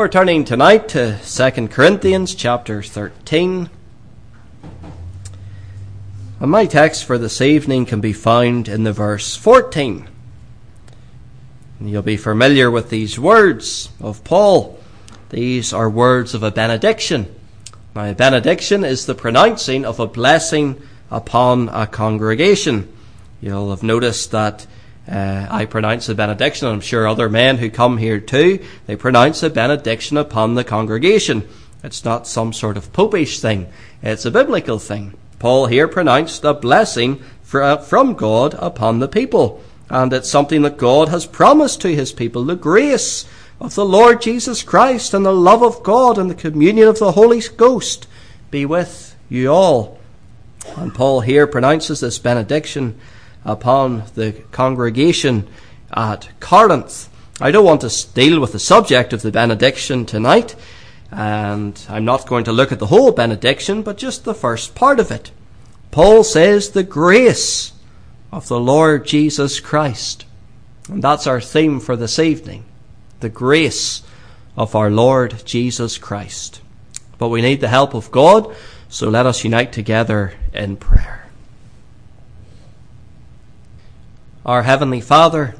We're turning tonight to 2 Corinthians chapter 13. And my text for this evening can be found in the verse 14. You'll be familiar with these words of Paul. These are words of a benediction. Now, a benediction is the pronouncing of a blessing upon a congregation. You'll have noticed that uh, I pronounce the benediction, and I'm sure other men who come here too, they pronounce a benediction upon the congregation. It's not some sort of popish thing, it's a biblical thing. Paul here pronounced a blessing from God upon the people, and it's something that God has promised to his people the grace of the Lord Jesus Christ and the love of God and the communion of the Holy Ghost be with you all. And Paul here pronounces this benediction upon the congregation at Corinth. I don't want to deal with the subject of the benediction tonight, and I'm not going to look at the whole benediction, but just the first part of it. Paul says, The grace of the Lord Jesus Christ. And that's our theme for this evening. The grace of our Lord Jesus Christ. But we need the help of God, so let us unite together in prayer. Our Heavenly Father,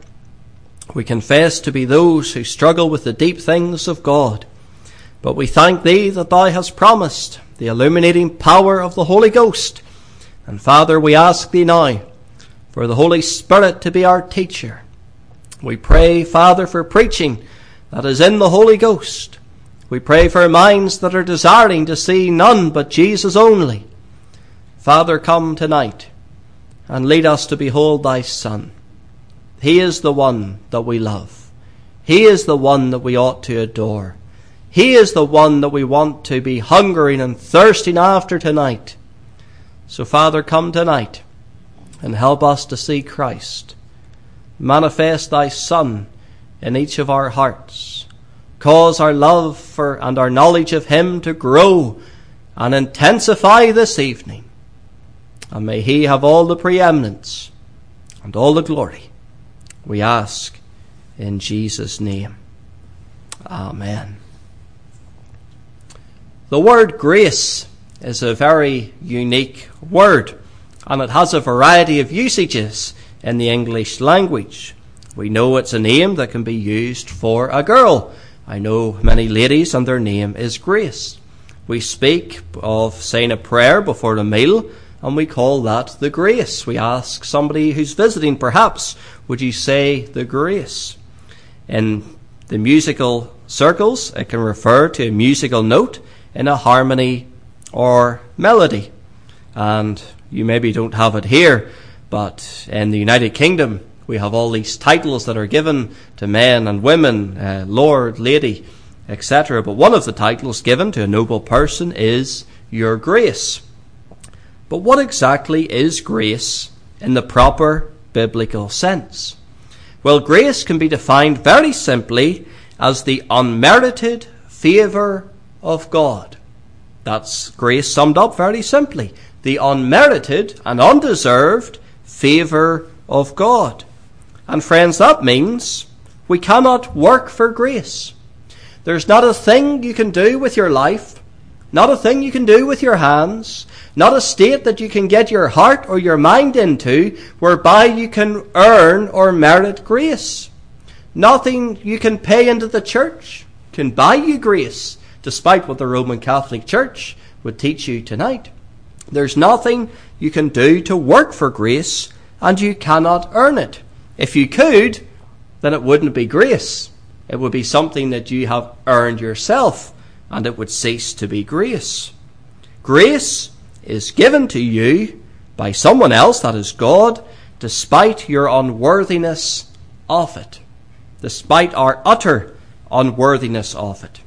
we confess to be those who struggle with the deep things of God. But we thank Thee that Thou hast promised the illuminating power of the Holy Ghost. And Father, we ask Thee now for the Holy Spirit to be our teacher. We pray, Father, for preaching that is in the Holy Ghost. We pray for minds that are desiring to see none but Jesus only. Father, come tonight and lead us to behold thy Son. He is the one that we love. He is the one that we ought to adore. He is the one that we want to be hungering and thirsting after tonight. So, Father, come tonight and help us to see Christ. Manifest thy Son in each of our hearts. Cause our love for and our knowledge of him to grow and intensify this evening and may he have all the preeminence and all the glory. We ask in Jesus' name. Amen. The word grace is a very unique word, and it has a variety of usages in the English language. We know it's a name that can be used for a girl. I know many ladies and their name is Grace. We speak of saying a prayer before a meal and we call that the grace. We ask somebody who's visiting, perhaps, would you say the grace? In the musical circles, it can refer to a musical note in a harmony or melody. And you maybe don't have it here, but in the United Kingdom, we have all these titles that are given to men and women, uh, Lord, Lady, etc. But one of the titles given to a noble person is Your Grace. But what exactly is grace in the proper biblical sense? Well, grace can be defined very simply as the unmerited favour of God. That's grace summed up very simply. The unmerited and undeserved favour of God. And friends, that means we cannot work for grace. There's not a thing you can do with your life not a thing you can do with your hands. Not a state that you can get your heart or your mind into whereby you can earn or merit grace. Nothing you can pay into the church can buy you grace, despite what the Roman Catholic Church would teach you tonight. There's nothing you can do to work for grace, and you cannot earn it. If you could, then it wouldn't be grace. It would be something that you have earned yourself and it would cease to be grace. Grace is given to you by someone else, that is God, despite your unworthiness of it, despite our utter unworthiness of it.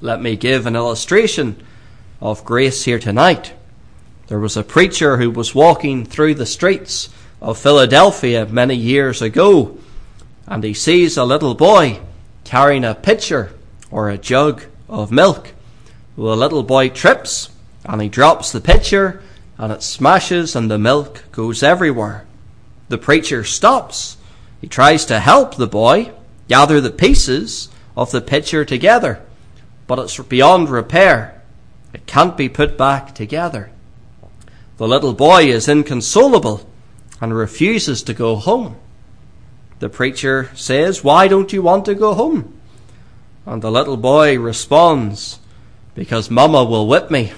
Let me give an illustration of grace here tonight. There was a preacher who was walking through the streets of Philadelphia many years ago, and he sees a little boy carrying a pitcher or a jug of milk. The little boy trips and he drops the pitcher and it smashes and the milk goes everywhere. The preacher stops. He tries to help the boy gather the pieces of the pitcher together. but it's beyond repair. It can't be put back together. The little boy is inconsolable and refuses to go home. The preacher says, Why don't you want to go home? And the little boy responds, Because Mama will whip me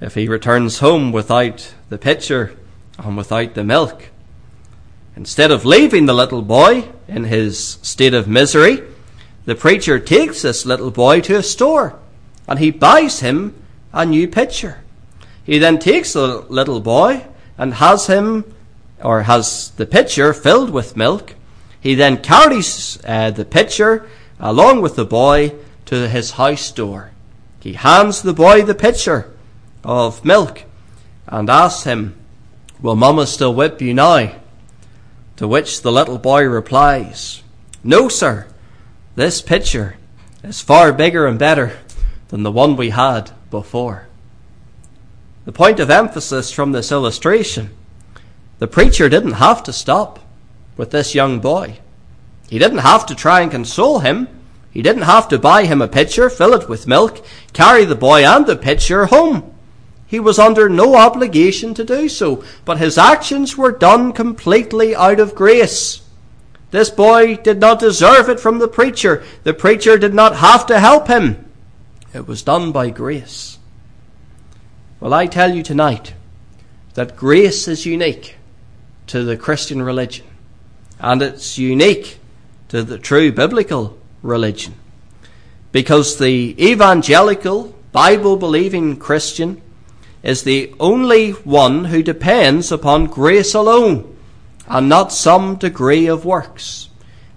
if he returns home without the pitcher and without the milk. Instead of leaving the little boy in his state of misery, the preacher takes this little boy to a store and he buys him a new pitcher. He then takes the little boy and has him, or has the pitcher filled with milk. He then carries uh, the pitcher along with the boy to his house door. He hands the boy the pitcher of milk and asks him, Will Mama still whip you now? To which the little boy replies, No, sir. This pitcher is far bigger and better than the one we had before. The point of emphasis from this illustration the preacher didn't have to stop with this young boy. He didn't have to try and console him. He didn't have to buy him a pitcher, fill it with milk, carry the boy and the pitcher home. He was under no obligation to do so, but his actions were done completely out of grace. This boy did not deserve it from the preacher. The preacher did not have to help him. It was done by grace. Well, I tell you tonight that grace is unique to the Christian religion, and it's unique to the true biblical religion. Because the evangelical, Bible believing Christian is the only one who depends upon grace alone and not some degree of works.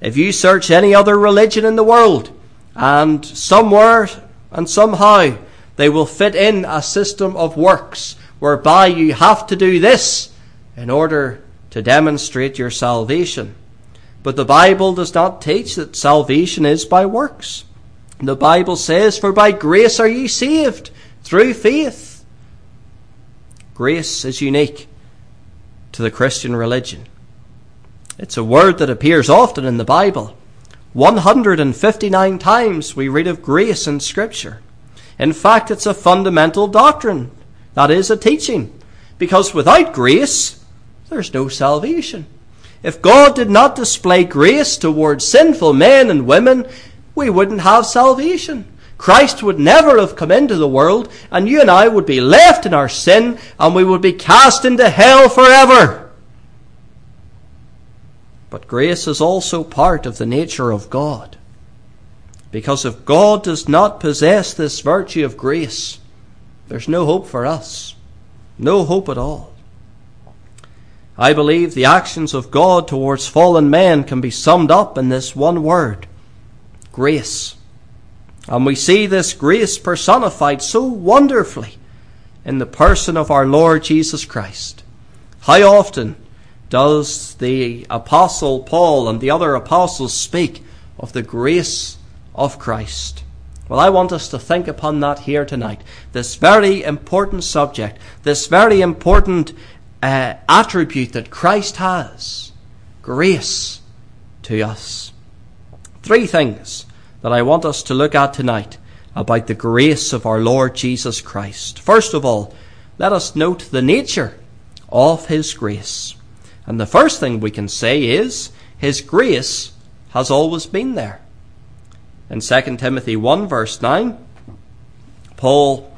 If you search any other religion in the world, and somewhere and somehow they will fit in a system of works whereby you have to do this in order to demonstrate your salvation. But the Bible does not teach that salvation is by works. The Bible says, For by grace are ye saved through faith Grace is unique to the Christian religion. It's a word that appears often in the Bible. 159 times we read of grace in Scripture. In fact, it's a fundamental doctrine. That is a teaching. Because without grace, there's no salvation. If God did not display grace towards sinful men and women, we wouldn't have salvation. Christ would never have come into the world, and you and I would be left in our sin, and we would be cast into hell forever. But grace is also part of the nature of God. Because if God does not possess this virtue of grace, there's no hope for us. No hope at all. I believe the actions of God towards fallen man can be summed up in this one word grace. And we see this grace personified so wonderfully in the person of our Lord Jesus Christ. How often does the Apostle Paul and the other apostles speak of the grace of Christ? Well, I want us to think upon that here tonight. This very important subject, this very important uh, attribute that Christ has grace to us. Three things that I want us to look at tonight about the grace of our Lord Jesus Christ. First of all, let us note the nature of His grace. And the first thing we can say is His grace has always been there. In 2 Timothy 1 verse 9, Paul,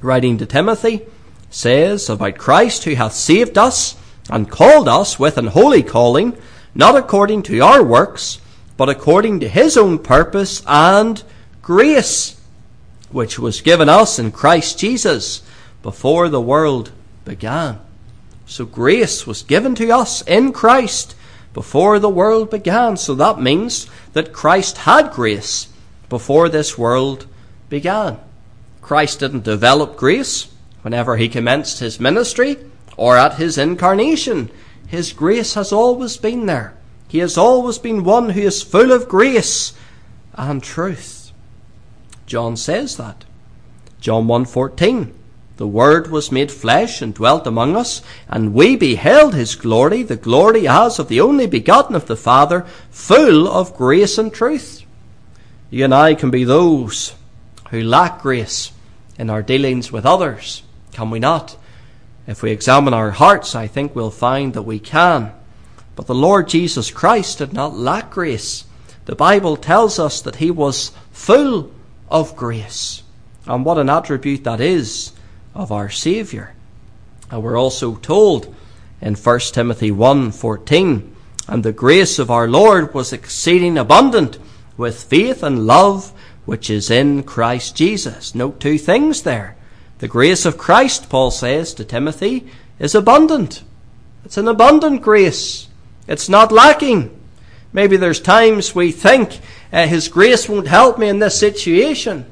writing to Timothy, says about Christ who hath saved us and called us with an holy calling, not according to our works, but according to his own purpose and grace, which was given us in Christ Jesus before the world began. So grace was given to us in Christ before the world began. So that means that Christ had grace before this world began. Christ didn't develop grace whenever he commenced his ministry or at his incarnation. His grace has always been there. He has always been one who is full of grace and truth. John says that. John 1:14 The word was made flesh and dwelt among us and we beheld his glory the glory as of the only begotten of the Father full of grace and truth. You and I can be those who lack grace in our dealings with others, can we not? If we examine our hearts, I think we'll find that we can. But the Lord Jesus Christ did not lack grace. The Bible tells us that he was full of grace. And what an attribute that is of our Saviour. And we're also told in 1 Timothy 1:14, and the grace of our Lord was exceeding abundant with faith and love which is in Christ Jesus. Note two things there. The grace of Christ, Paul says to Timothy, is abundant. It's an abundant grace. It's not lacking. Maybe there's times we think uh, His grace won't help me in this situation.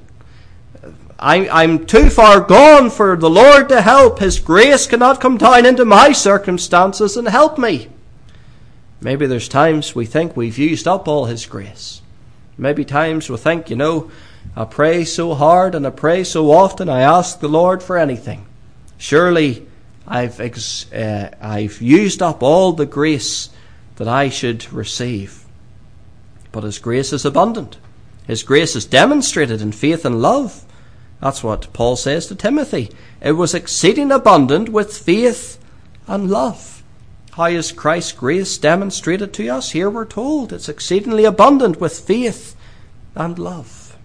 I, am too far gone for the Lord to help. His grace cannot come down into my circumstances and help me. Maybe there's times we think we've used up all His grace. Maybe times we think, you know, I pray so hard and I pray so often, I ask the Lord for anything. Surely I've, ex- uh, I've used up all the grace that I should receive. But His grace is abundant. His grace is demonstrated in faith and love. That's what Paul says to Timothy. It was exceeding abundant with faith and love. How is Christ's grace demonstrated to us? Here we're told it's exceedingly abundant with faith and love.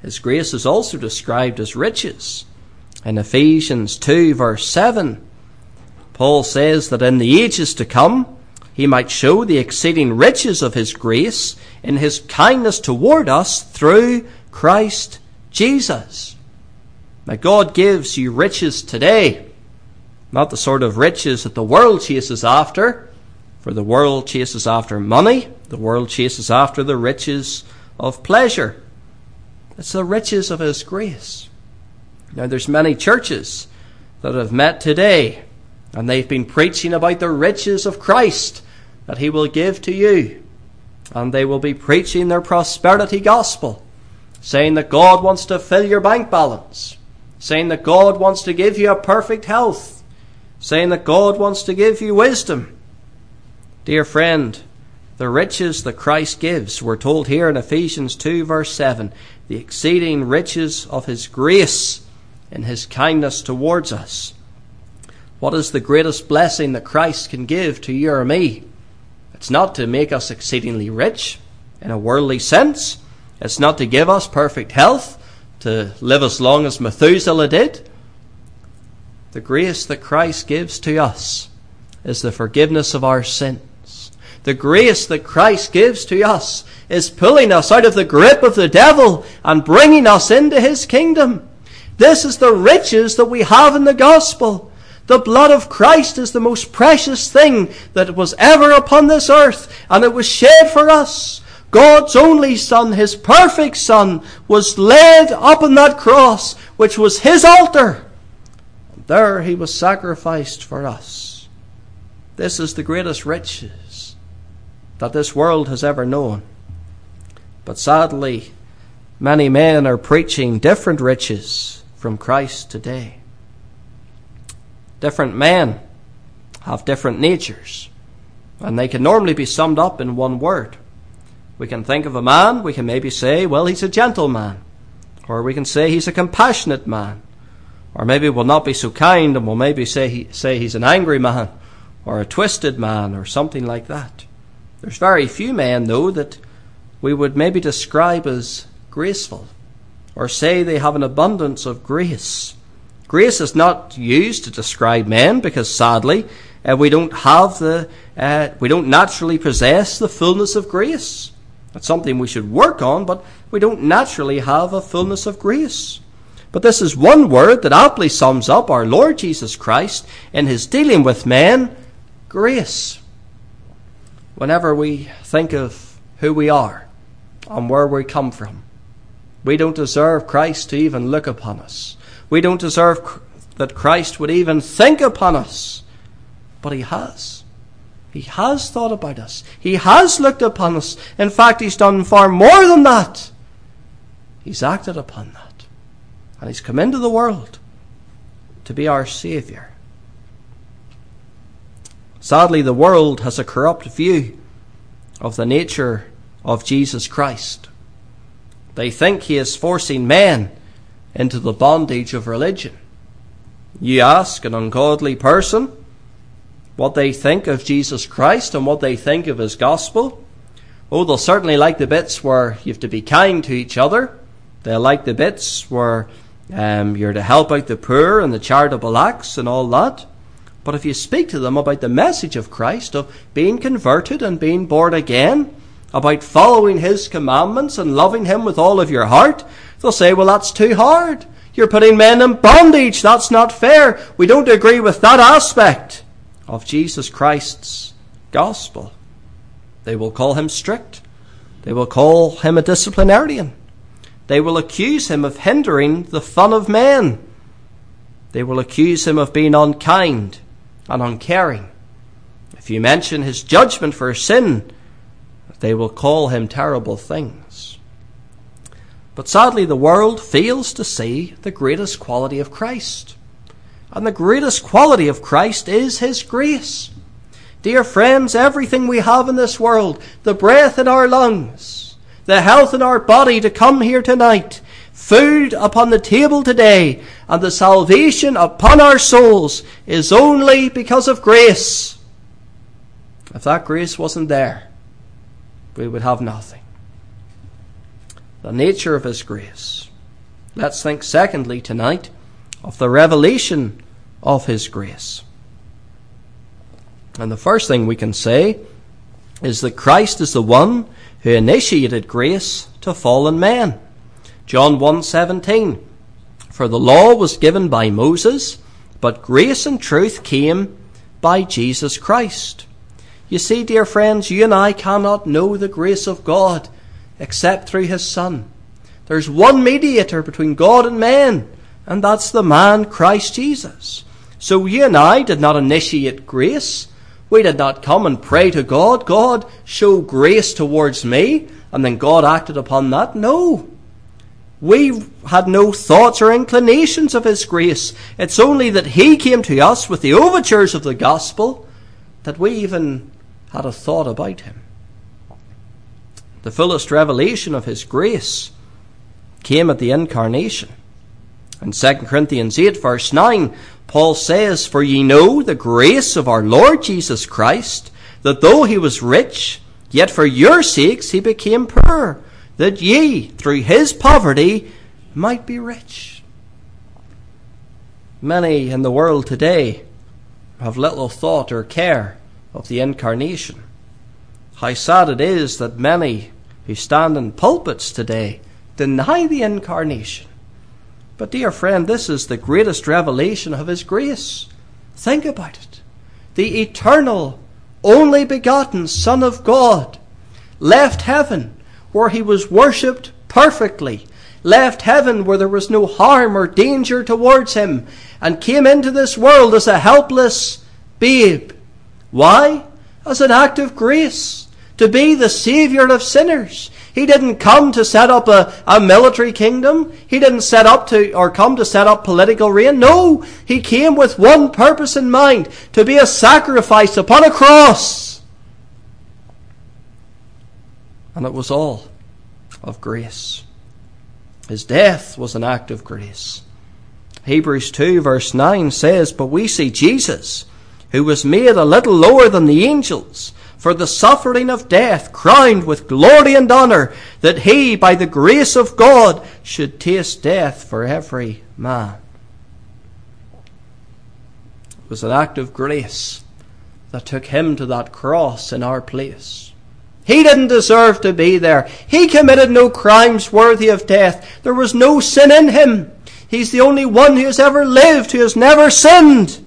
His grace is also described as riches. In Ephesians 2, verse 7, Paul says that in the ages to come, he might show the exceeding riches of his grace in his kindness toward us through Christ Jesus. That God gives you riches today, not the sort of riches that the world chases after, for the world chases after money, the world chases after the riches of pleasure. It's the riches of His grace. Now, there's many churches that have met today, and they've been preaching about the riches of Christ that He will give to you, and they will be preaching their prosperity gospel saying that God wants to fill your bank balance, saying that God wants to give you a perfect health, saying that God wants to give you wisdom. Dear friend, the riches that Christ gives, we're told here in Ephesians 2, verse 7, the exceeding riches of His grace in His kindness towards us. What is the greatest blessing that Christ can give to you or me? It's not to make us exceedingly rich in a worldly sense. It's not to give us perfect health, to live as long as Methuselah did. The grace that Christ gives to us is the forgiveness of our sins. The grace that Christ gives to us is pulling us out of the grip of the devil and bringing us into his kingdom. This is the riches that we have in the gospel. The blood of Christ is the most precious thing that was ever upon this earth, and it was shed for us. God's only Son, His perfect Son, was laid up on that cross, which was His altar. And there He was sacrificed for us. This is the greatest riches that this world has ever known. But sadly, many men are preaching different riches from Christ today. Different men have different natures, and they can normally be summed up in one word we can think of a man, we can maybe say, well, he's a gentleman. Or we can say he's a compassionate man. Or maybe we'll not be so kind and we'll maybe say, he, say he's an angry man or a twisted man or something like that. There's very few men, though, that we would maybe describe as graceful or say they have an abundance of grace. Grace is not used to describe men because sadly uh, we don't have the, uh, we don't naturally possess the fullness of grace. That's something we should work on, but we don't naturally have a fullness of grace. But this is one word that aptly sums up our Lord Jesus Christ in his dealing with men grace. Whenever we think of who we are and where we come from, we don't deserve Christ to even look upon us. We don't deserve that Christ would even think upon us. But he has. He has thought about us. He has looked upon us. In fact, He's done far more than that. He's acted upon that. And He's come into the world to be our Saviour. Sadly, the world has a corrupt view of the nature of Jesus Christ. They think he is forcing men into the bondage of religion. You ask an ungodly person what they think of Jesus Christ and what they think of his gospel. Oh, they'll certainly like the bits where you have to be kind to each other. They'll like the bits where um, you're to help out the poor and the charitable acts and all that. But if you speak to them about the message of Christ, of being converted and being born again, about following His commandments and loving Him with all of your heart, they'll say, well, that's too hard. You're putting men in bondage. That's not fair. We don't agree with that aspect of Jesus Christ's gospel. They will call him strict. They will call him a disciplinarian. They will accuse him of hindering the fun of men. They will accuse him of being unkind and uncaring. If you mention his judgment for sin, they will call him terrible things. But sadly, the world fails to see the greatest quality of Christ. And the greatest quality of Christ is his grace. Dear friends, everything we have in this world, the breath in our lungs, the health in our body to come here tonight, food upon the table today, and the salvation upon our souls is only because of grace. If that grace wasn't there, we would have nothing. The nature of His grace. Let's think, secondly, tonight, of the revelation of His grace. And the first thing we can say is that Christ is the one who initiated grace to fallen men. John 1:17 For the law was given by Moses, but grace and truth came by Jesus Christ. You see, dear friends, you and I cannot know the grace of God except through his Son. There's one mediator between God and man, and that's the man Christ Jesus. So you and I did not initiate grace. We did not come and pray to God, God, show grace towards me, and then God acted upon that. No. We had no thoughts or inclinations of His grace. It's only that He came to us with the overtures of the gospel that we even had a thought about Him. The fullest revelation of His grace came at the incarnation. In 2 Corinthians 8, verse 9, Paul says, For ye know the grace of our Lord Jesus Christ, that though he was rich, yet for your sakes he became poor, that ye, through his poverty, might be rich. Many in the world today have little thought or care of the incarnation. How sad it is that many who stand in pulpits today deny the incarnation but, dear friend, this is the greatest revelation of His grace. Think about it. The eternal, only begotten Son of God left heaven where He was worshipped perfectly, left heaven where there was no harm or danger towards Him, and came into this world as a helpless babe. Why? As an act of grace, to be the Saviour of sinners. He didn't come to set up a, a military kingdom. He didn't set up to, or come to set up political reign. No, he came with one purpose in mind, to be a sacrifice upon a cross. And it was all of grace. His death was an act of grace. Hebrews 2 verse 9 says, But we see Jesus, who was made a little lower than the angels, for the suffering of death, crowned with glory and honour, that he, by the grace of God, should taste death for every man. It was an act of grace that took him to that cross in our place. He didn't deserve to be there. He committed no crimes worthy of death. There was no sin in him. He's the only one who has ever lived, who has never sinned.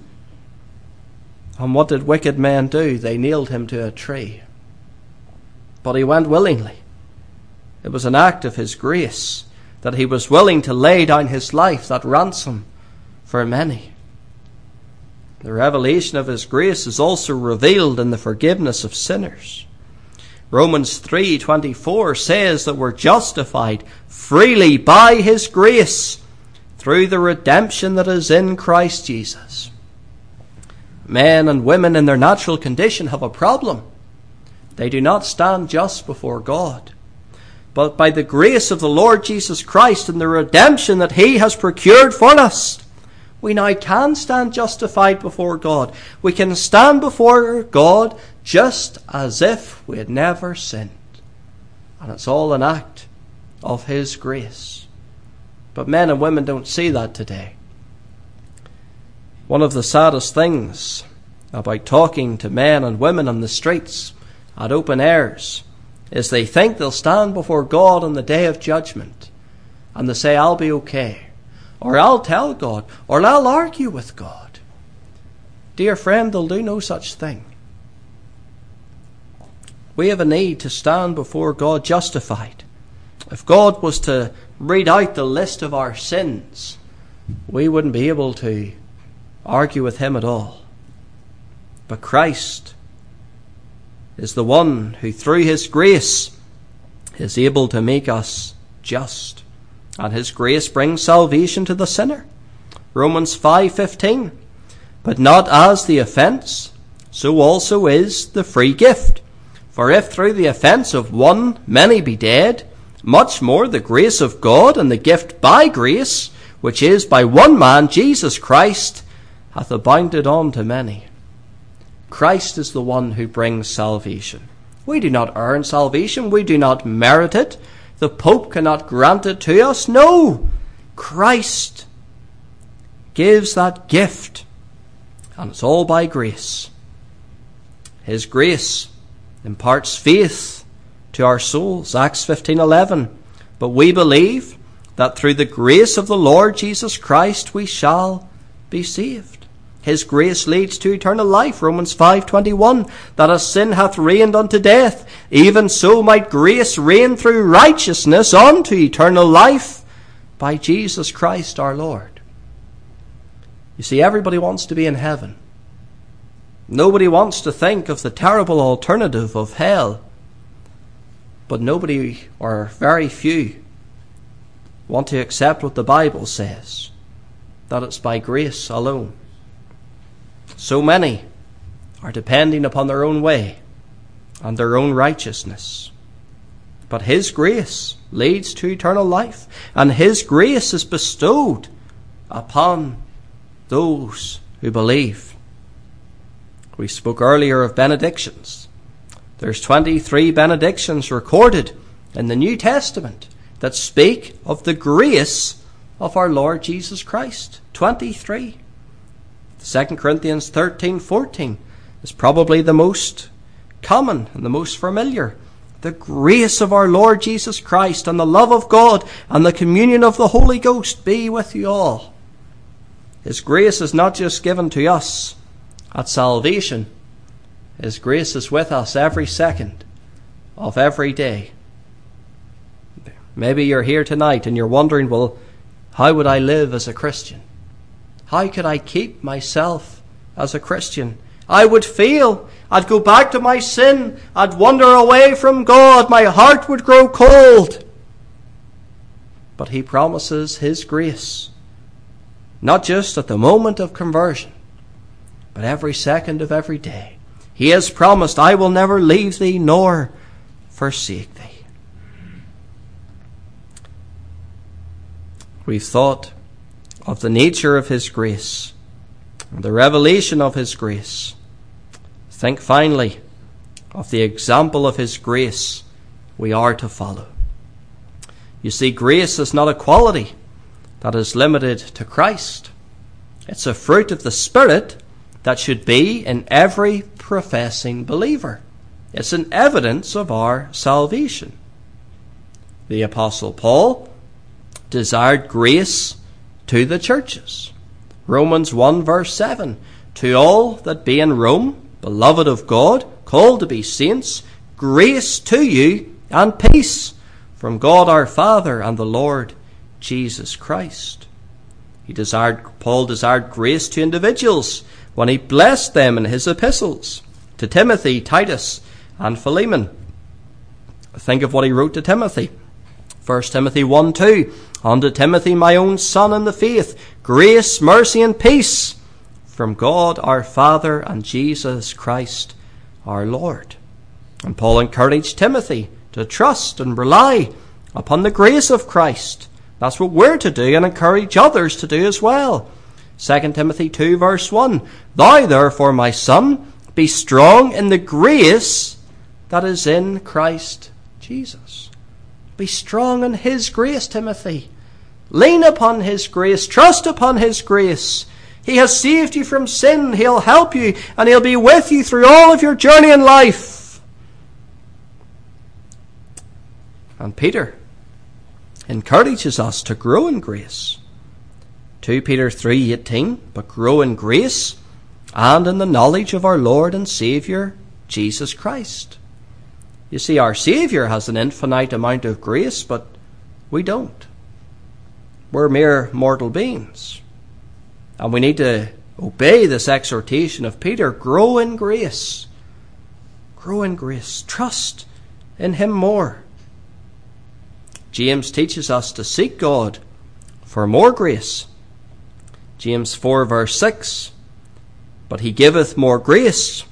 And what did wicked men do? They nailed him to a tree. But he went willingly. It was an act of his grace that he was willing to lay down his life, that ransom for many. The revelation of his grace is also revealed in the forgiveness of sinners. Romans 3:24 says that we're justified freely by his grace through the redemption that is in Christ Jesus men and women in their natural condition have a problem. They do not stand just before God. but by the grace of the Lord Jesus Christ and the redemption that He has procured for us, we now can stand justified before God. We can stand before God just as if we had never sinned. And it's all an act of His grace. But men and women don't see that today. One of the saddest things about talking to men and women on the streets at open airs is they think they'll stand before God on the day of judgment and they say, I'll be okay, or I'll tell God, or I'll argue with God. Dear friend, they'll do no such thing. We have a need to stand before God justified. If God was to read out the list of our sins, we wouldn't be able to argue with Him at all. But Christ is the one who, through His grace, is able to make us just. And His grace brings salvation to the sinner. Romans 5:15 But not as the offense so also is the free gift for if through the offense of one many be dead much more the grace of God and the gift by grace which is by one man Jesus Christ hath abounded on to many Christ is the one who brings salvation. We do not earn salvation. We do not merit it. The Pope cannot grant it to us. No! Christ gives that gift. And it's all by grace. His grace imparts faith to our souls. Acts 15:11. But we believe that through the grace of the Lord Jesus Christ we shall be saved. His grace leads to eternal life. Romans 5:21 that as sin hath reigned unto death, even so might grace reign through righteousness unto eternal life by Jesus Christ our Lord. You see everybody wants to be in heaven. Nobody wants to think of the terrible alternative of hell. But nobody or very few want to accept what the Bible says that it's by grace alone. So many are depending upon their own way and their own righteousness. But His grace leads to eternal life, and His grace is bestowed upon those who believe. We spoke earlier of benedictions. There's 23 benedictions recorded in the New Testament that speak of the grace of our Lord Jesus Christ. 23. 2 Corinthians 13 14 is probably the most common and the most familiar. The grace of our Lord Jesus Christ and the love of God and the communion of the Holy Ghost be with you all. His grace is not just given to us at salvation, His grace is with us every second of every day. Maybe you're here tonight and you're wondering, well, how would I live as a Christian? How could I keep myself as a Christian? I would feel, I'd go back to my sin, I'd wander away from God, my heart would grow cold. But He promises His grace, not just at the moment of conversion, but every second of every day. He has promised, I will never leave thee nor forsake thee. We've thought of the nature of His grace, the revelation of His grace. Think finally of the example of His grace we are to follow. You see, grace is not a quality that is limited to Christ. It's a fruit of the Spirit that should be in every professing believer. It's an evidence of our salvation. The Apostle Paul desired grace to the churches. Romans 1 verse 7. To all that be in Rome, beloved of God, called to be saints, grace to you and peace from God our Father and the Lord Jesus Christ. He desired, Paul desired grace to individuals when he blessed them in his epistles to Timothy, Titus, and Philemon. Think of what he wrote to Timothy. 1 Timothy 1 2. Unto Timothy, my own son in the faith, grace, mercy, and peace from God our Father and Jesus Christ our Lord. And Paul encouraged Timothy to trust and rely upon the grace of Christ. That's what we're to do and encourage others to do as well. 2 Timothy 2 verse 1. Thou therefore, my son, be strong in the grace that is in Christ Jesus. Be strong in His grace, Timothy. Lean upon His grace. Trust upon His grace. He has saved you from sin. He'll help you and He'll be with you through all of your journey in life. And Peter encourages us to grow in grace. 2 Peter 3:18 but grow in grace and in the knowledge of our Lord and Savior Jesus Christ. You see our Savior has an infinite amount of grace but we don't. We're mere mortal beings. And we need to obey this exhortation of Peter grow in grace. Grow in grace. Trust in Him more. James teaches us to seek God for more grace. James 4 verse 6 But He giveth more grace.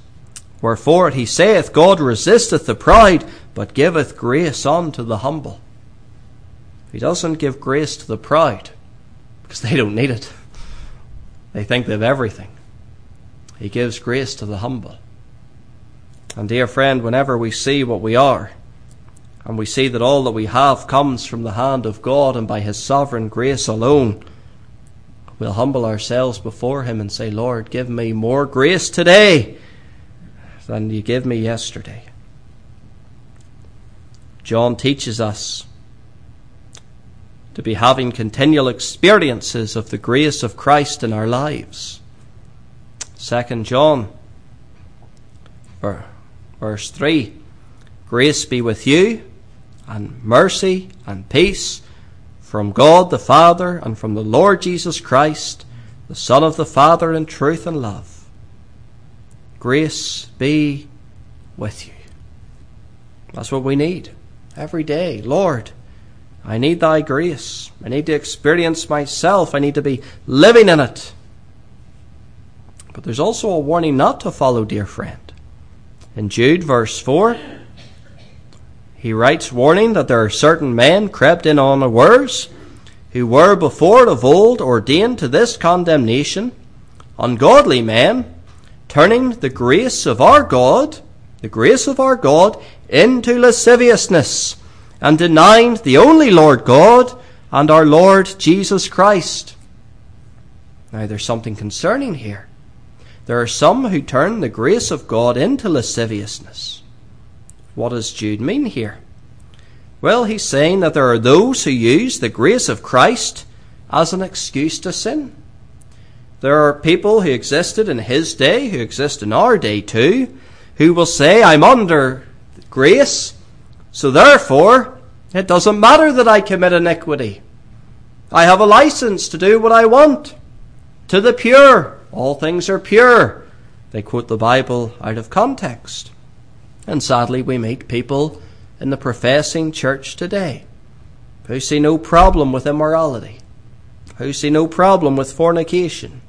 Wherefore he saith, God resisteth the proud, but giveth grace unto the humble. He doesn't give grace to the proud, because they don't need it. They think they have everything. He gives grace to the humble. And dear friend, whenever we see what we are, and we see that all that we have comes from the hand of God and by His sovereign grace alone, we'll humble ourselves before Him and say, Lord, give me more grace today than you gave me yesterday. John teaches us to be having continual experiences of the grace of Christ in our lives. Second John verse 3 Grace be with you, and mercy and peace from God the Father and from the Lord Jesus Christ, the Son of the Father in truth and love. Grace be with you. That's what we need every day. Lord, I need thy grace. I need to experience myself. I need to be living in it. But there's also a warning not to follow, dear friend. In Jude, verse 4, he writes, warning that there are certain men crept in on the unawares, who were before of old ordained to this condemnation, ungodly men, turning the grace of our God, the grace of our God, into lasciviousness and denying the only Lord God and our Lord Jesus Christ. Now, there's something concerning here. There are some who turn the grace of God into lasciviousness. What does Jude mean here? Well, he's saying that there are those who use the grace of Christ as an excuse to sin. There are people who existed in his day, who exist in our day too, who will say, I'm under grace, so therefore, it doesn't matter that I commit iniquity. I have a license to do what I want. To the pure, all things are pure. They quote the Bible out of context. And sadly, we meet people in the professing church today who see no problem with immorality, who see no problem with fornication,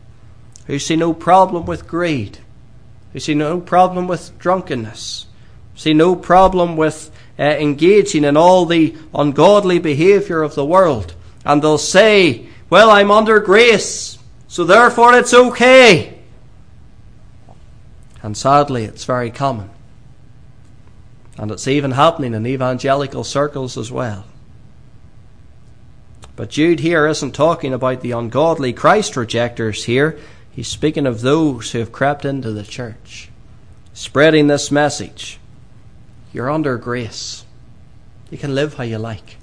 who see no problem with greed, who see no problem with drunkenness, see no problem with uh, engaging in all the ungodly behavior of the world. And they'll say, well, I'm under grace, so therefore it's okay. And sadly, it's very common. And it's even happening in evangelical circles as well. But Jude here isn't talking about the ungodly Christ rejectors here. He's speaking of those who have crept into the church, spreading this message you're under grace. You can live how you like.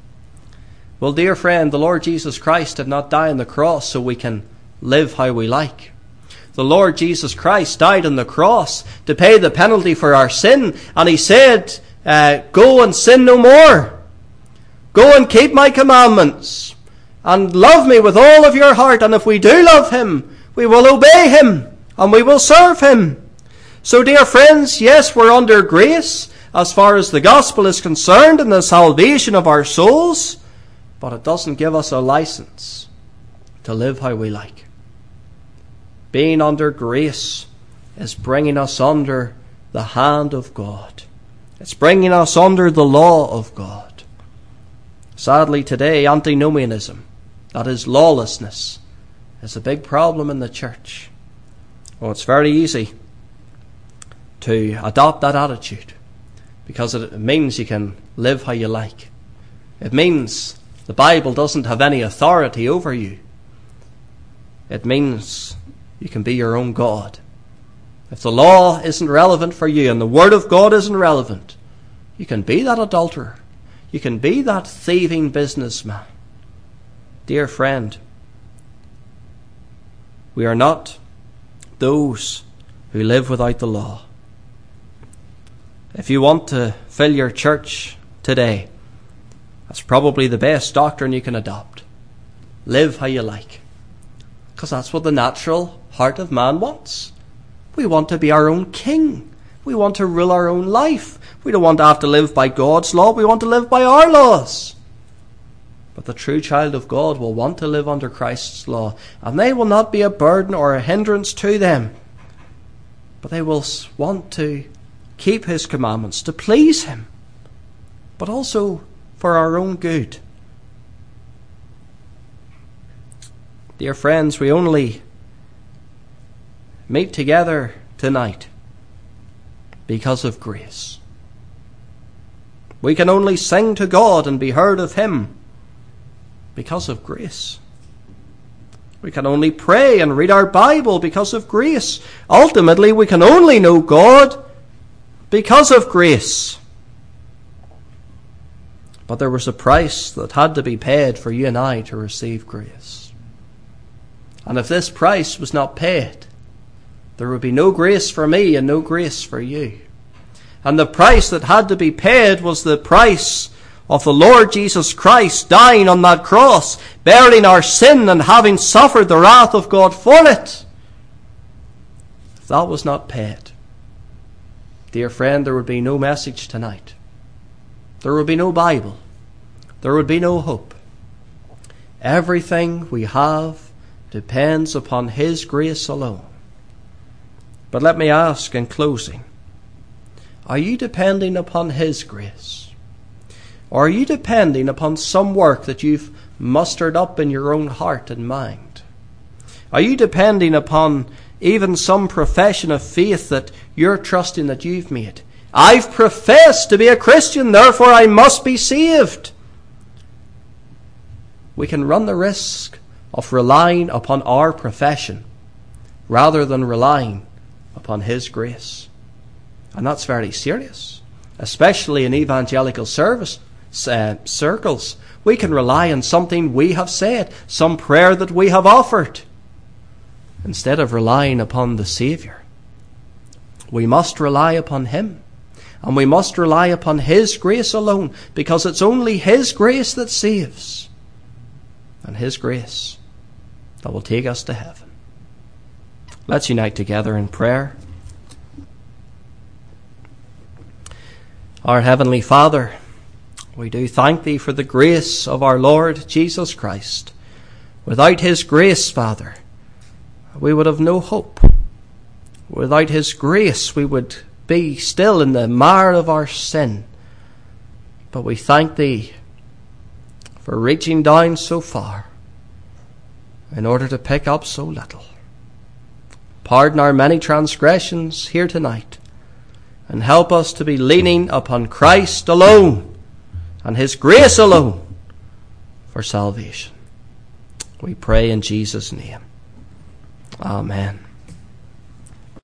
Well, dear friend, the Lord Jesus Christ did not die on the cross so we can live how we like. The Lord Jesus Christ died on the cross to pay the penalty for our sin, and He said, uh, Go and sin no more. Go and keep my commandments, and love me with all of your heart. And if we do love Him, we will obey Him, and we will serve Him. So, dear friends, yes, we're under grace, as far as the gospel is concerned and the salvation of our souls, but it doesn't give us a license to live how we like. Being under grace is bringing us under the hand of God. It's bringing us under the law of God. Sadly, today, antinomianism, that is lawlessness, is a big problem in the church. Well, it's very easy to adopt that attitude because it means you can live how you like. It means the Bible doesn't have any authority over you. It means you can be your own God. If the law isn't relevant for you and the Word of God isn't relevant, you can be that adulterer. You can be that thieving businessman. Dear friend, we are not those who live without the law. If you want to fill your church today, that's probably the best doctrine you can adopt. Live how you like. Because that's what the natural heart of man wants. We want to be our own king. We want to rule our own life. We don't want to have to live by God's law. We want to live by our laws. The true child of God will want to live under Christ's law, and they will not be a burden or a hindrance to them. But they will want to keep His commandments, to please Him, but also for our own good. Dear friends, we only meet together tonight because of grace. We can only sing to God and be heard of Him because of grace. We can only pray and read our Bible because of grace. Ultimately, we can only know God because of grace. But there was a price that had to be paid for you and I to receive grace. And if this price was not paid, there would be no grace for me and no grace for you. And the price that had to be paid was the price of the Lord Jesus Christ dying on that cross, bearing our sin and having suffered the wrath of God for it. If that was not paid, dear friend, there would be no message tonight. There would be no Bible. There would be no hope. Everything we have depends upon His grace alone. But let me ask in closing are you depending upon His grace? Or are you depending upon some work that you've mustered up in your own heart and mind? Are you depending upon even some profession of faith that you're trusting that you've made? I've professed to be a Christian, therefore I must be saved. We can run the risk of relying upon our profession rather than relying upon His grace. And that's very serious, especially in evangelical service uh, circles. We can rely on something we have said, some prayer that we have offered, instead of relying upon the Saviour. We must rely upon Him. And we must rely upon His grace alone, because it's only His grace that saves. And His grace that will take us to heaven. Let's unite together in prayer. Our Heavenly Father, we do thank Thee for the grace of our Lord Jesus Christ. Without His grace, Father, we would have no hope. Without His grace, we would be still in the mire of our sin. But we thank Thee for reaching down so far in order to pick up so little. Pardon our many transgressions here tonight and help us to be leaning upon Christ alone and His grace alone for salvation. We pray in Jesus' name. Amen.